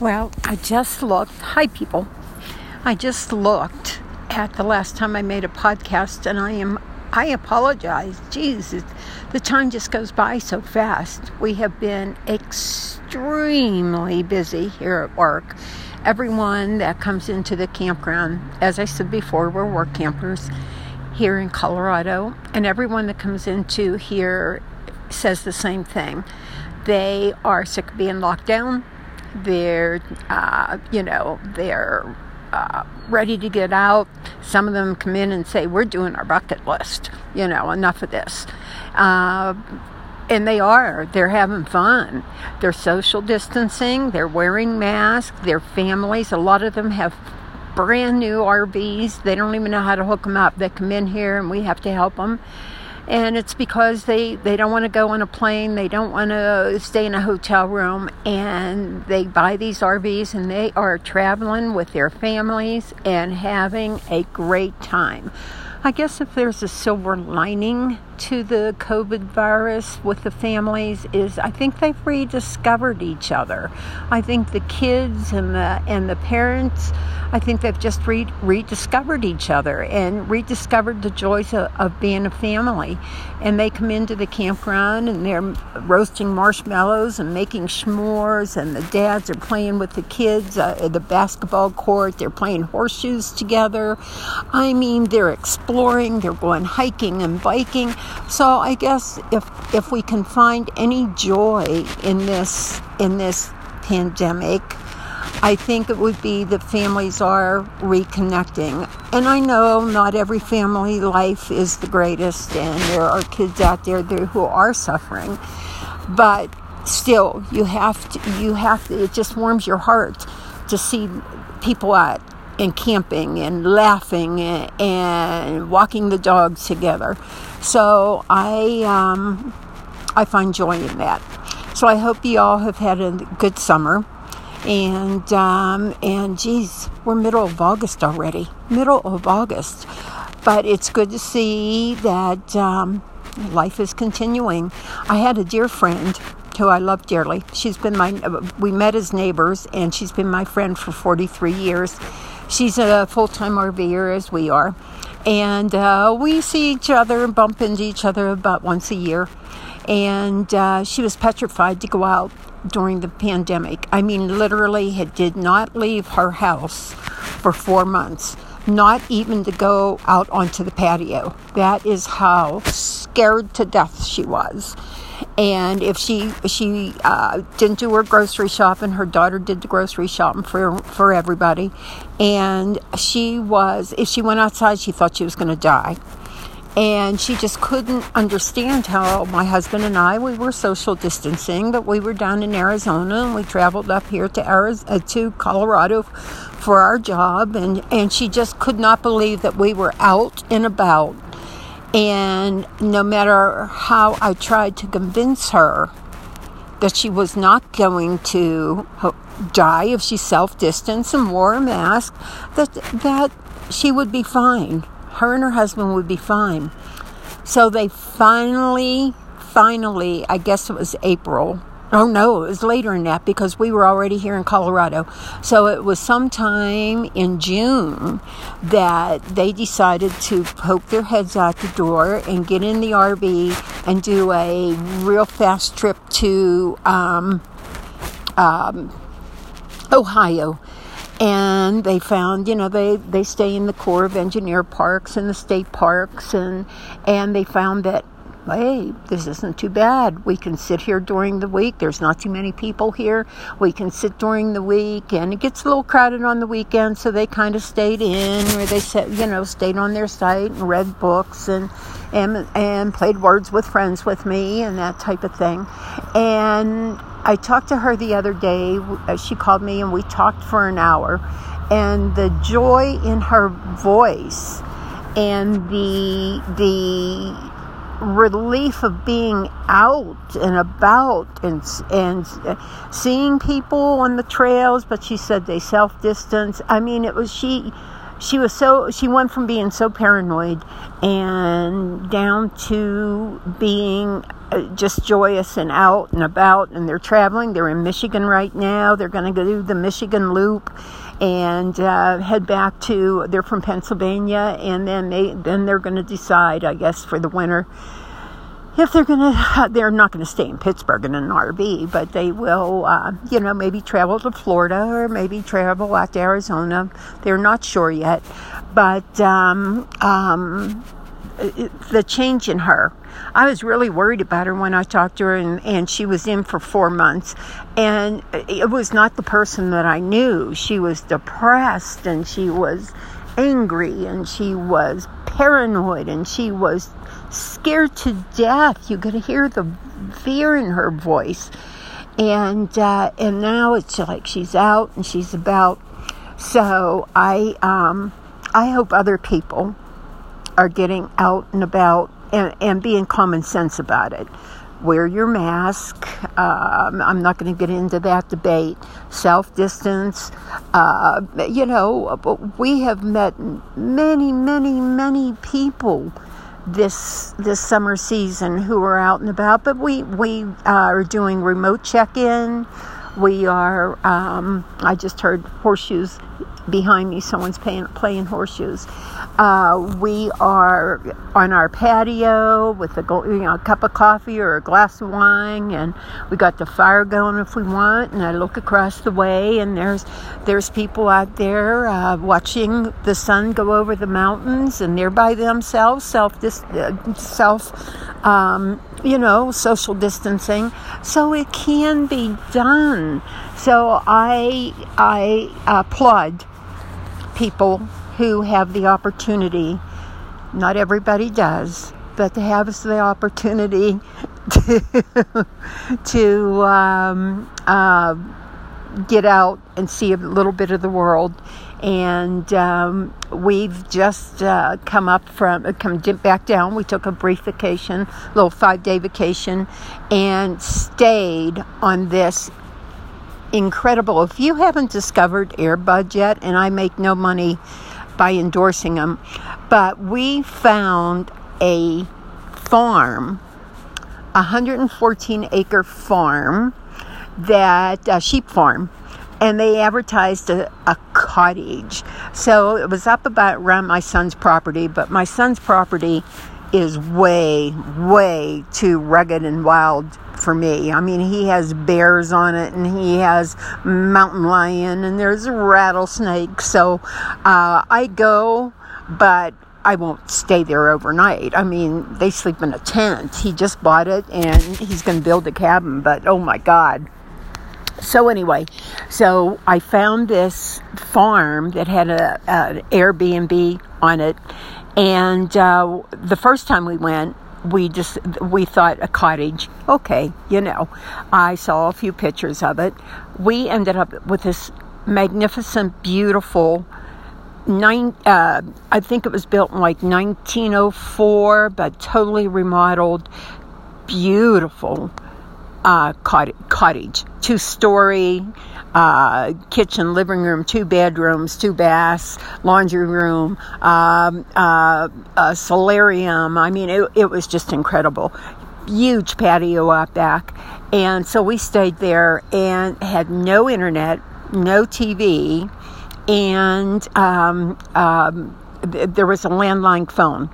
Well, I just looked. Hi, people. I just looked at the last time I made a podcast, and I am. I apologize. Jesus, the time just goes by so fast. We have been extremely busy here at work. Everyone that comes into the campground, as I said before, we're work campers here in Colorado, and everyone that comes into here says the same thing. They are sick of being locked down they're, uh, you know, they're uh, ready to get out. Some of them come in and say, We're doing our bucket list. You know, enough of this. Uh, and they are. They're having fun. They're social distancing. They're wearing masks. Their families, a lot of them have brand new RVs. They don't even know how to hook them up. They come in here and we have to help them and it's because they, they don't want to go on a plane, they don't want to stay in a hotel room, and they buy these RVs and they are traveling with their families and having a great time. I guess if there's a silver lining to the COVID virus with the families is I think they've rediscovered each other. I think the kids and the and the parents I think they've just re- rediscovered each other and rediscovered the joys of, of, being a family. And they come into the campground and they're roasting marshmallows and making s'mores, and the dads are playing with the kids uh, at the basketball court. They're playing horseshoes together. I mean, they're exploring, they're going hiking and biking. So I guess if if we can find any joy in this in this pandemic, I think it would be that families are reconnecting. And I know not every family life is the greatest, and there are kids out there who are suffering. But still, you have to, you have to, it just warms your heart to see people out and camping and laughing and, walking the dogs together. So I, um, I find joy in that. So I hope you all have had a good summer and um, and geez, we're middle of August already, middle of August. But it's good to see that um, life is continuing. I had a dear friend who I love dearly. She's been my we met as neighbors, and she's been my friend for 43 years. She's a full time RVer as we are, and uh, we see each other and bump into each other about once a year. And uh, she was petrified to go out during the pandemic. I mean, literally, had, did not leave her house for four months, not even to go out onto the patio. That is how scared to death she was. And if she she uh, didn't do her grocery shopping, her daughter did the grocery shopping for for everybody, and she was if she went outside, she thought she was going to die. And she just couldn't understand how my husband and I we were social distancing, but we were down in Arizona and we traveled up here to Arizona, uh, to Colorado for our job, and and she just could not believe that we were out and about, and no matter how I tried to convince her that she was not going to die if she self distanced and wore a mask, that that she would be fine her and her husband would be fine. So they finally, finally, I guess it was April. Oh no, it was later than that because we were already here in Colorado. So it was sometime in June that they decided to poke their heads out the door and get in the RV and do a real fast trip to um, um, Ohio and they found you know they they stay in the corps of engineer parks and the state parks and and they found that hey this isn't too bad we can sit here during the week there's not too many people here we can sit during the week and it gets a little crowded on the weekend so they kind of stayed in or they said you know stayed on their site and read books and and and played words with friends with me and that type of thing and I talked to her the other day. Uh, she called me and we talked for an hour. And the joy in her voice and the the relief of being out and about and and seeing people on the trails but she said they self distance i mean it was she she was so she went from being so paranoid and down to being uh, just joyous and out and about, and they're traveling. They're in Michigan right now. They're going to go do the Michigan Loop and uh, head back to. They're from Pennsylvania, and then they then they're going to decide, I guess, for the winter if they're going to, they're not going to stay in Pittsburgh in an RV, but they will, uh, you know, maybe travel to Florida or maybe travel out to Arizona. They're not sure yet, but um, um, the change in her. I was really worried about her when I talked to her, and, and she was in for four months. And it was not the person that I knew. She was depressed and she was angry and she was paranoid and she was scared to death. You could hear the fear in her voice. And uh, and now it's like she's out and she's about. So I um, I hope other people are getting out and about and, and being common sense about it. Wear your mask. Um, I'm not going to get into that debate. Self distance. Uh, you know, we have met many, many, many people this this summer season who are out and about. But we we uh, are doing remote check in. We are. Um, I just heard horseshoes behind me. Someone's playing, playing horseshoes. Uh, we are on our patio with a, you know, a cup of coffee or a glass of wine, and we got the fire going if we want. And I look across the way, and there's there's people out there uh, watching the sun go over the mountains, and they're by themselves, self uh, self, um, you know, social distancing. So it can be done. So I I applaud people who have the opportunity. Not everybody does, but to have the opportunity to to um, uh, get out and see a little bit of the world. And um, we've just uh, come up from, come back down. We took a brief vacation, a little five day vacation, and stayed on this incredible. If you haven't discovered Airbnb yet, and I make no money by endorsing them, but we found a farm, a 114 acre farm, that sheep farm, and they advertised a, a cottage. So it was up about around my son's property, but my son's property is way, way too rugged and wild for me. I mean, he has bears on it, and he has mountain lion, and there's a rattlesnake. So uh, I go, but I won't stay there overnight. I mean, they sleep in a tent. He just bought it, and he's going to build a cabin. But oh my God. So anyway, so I found this farm that had a, an Airbnb on it, and uh, the first time we went, we just we thought a cottage okay you know. I saw a few pictures of it. We ended up with this magnificent beautiful nine uh, i think it was built in like 1904 but totally remodeled. Beautiful uh, cottage. Two story uh, kitchen, living room, two bedrooms, two baths, laundry room, um, uh, a solarium. I mean, it, it was just incredible. Huge patio out back. And so we stayed there and had no internet, no TV, and um, um, th- there was a landline phone.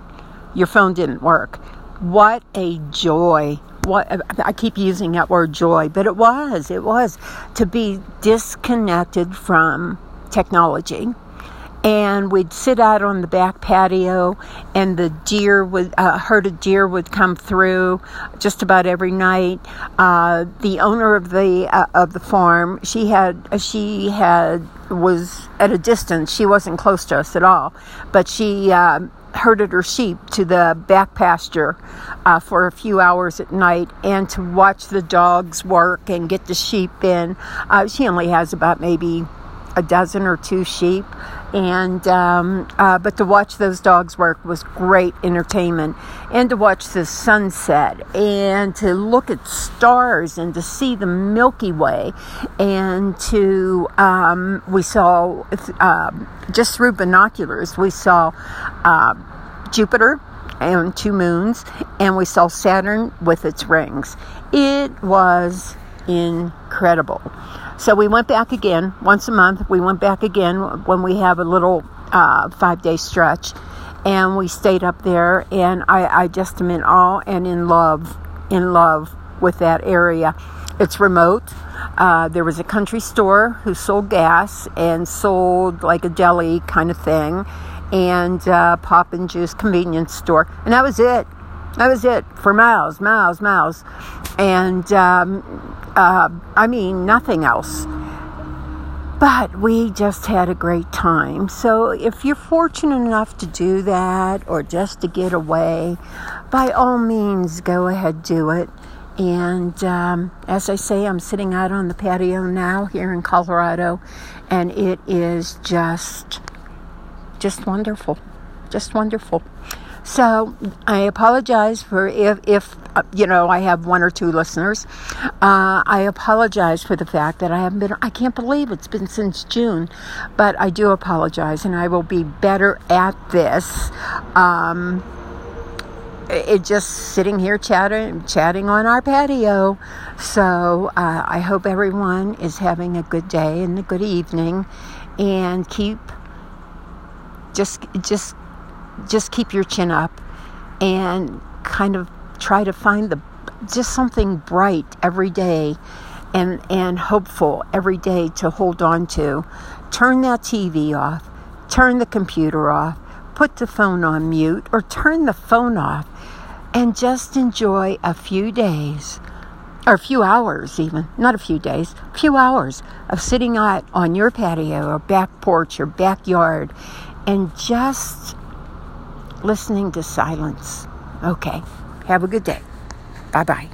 Your phone didn't work. What a joy what I keep using that word joy, but it was, it was to be disconnected from technology. And we'd sit out on the back patio, and the deer would, uh, herd of deer would come through just about every night. Uh, the owner of the uh, of the farm, she had she had was at a distance. She wasn't close to us at all, but she um, herded her sheep to the back pasture uh, for a few hours at night and to watch the dogs work and get the sheep in. Uh, she only has about maybe a dozen or two sheep, and um, uh, but to watch those dogs work was great entertainment, and to watch the sunset and to look at stars and to see the Milky Way, and to um, we saw uh, just through binoculars we saw uh, Jupiter and two moons, and we saw Saturn with its rings. It was incredible. So we went back again once a month. We went back again when we have a little uh, five day stretch, and we stayed up there. And I, I just am in awe and in love, in love with that area. It's remote. Uh, there was a country store who sold gas and sold like a deli kind of thing, and uh, pop and juice convenience store, and that was it. That was it for miles, miles, miles, and um, uh, I mean nothing else. But we just had a great time. So if you're fortunate enough to do that or just to get away, by all means, go ahead, do it. And um, as I say, I'm sitting out on the patio now here in Colorado, and it is just, just wonderful, just wonderful. So I apologize for if, if uh, you know, I have one or two listeners. Uh, I apologize for the fact that I haven't been. I can't believe it's been since June, but I do apologize, and I will be better at this. Um, it just sitting here chatting chatting on our patio so uh, i hope everyone is having a good day and a good evening and keep just just just keep your chin up and kind of try to find the just something bright every day and and hopeful every day to hold on to. Turn that tv off turn the computer off put the phone on mute or turn the phone off and just enjoy a few days or a few hours even not a few days a few hours of sitting out on your patio or back porch or backyard and just listening to silence. Okay. Have a good day. Bye bye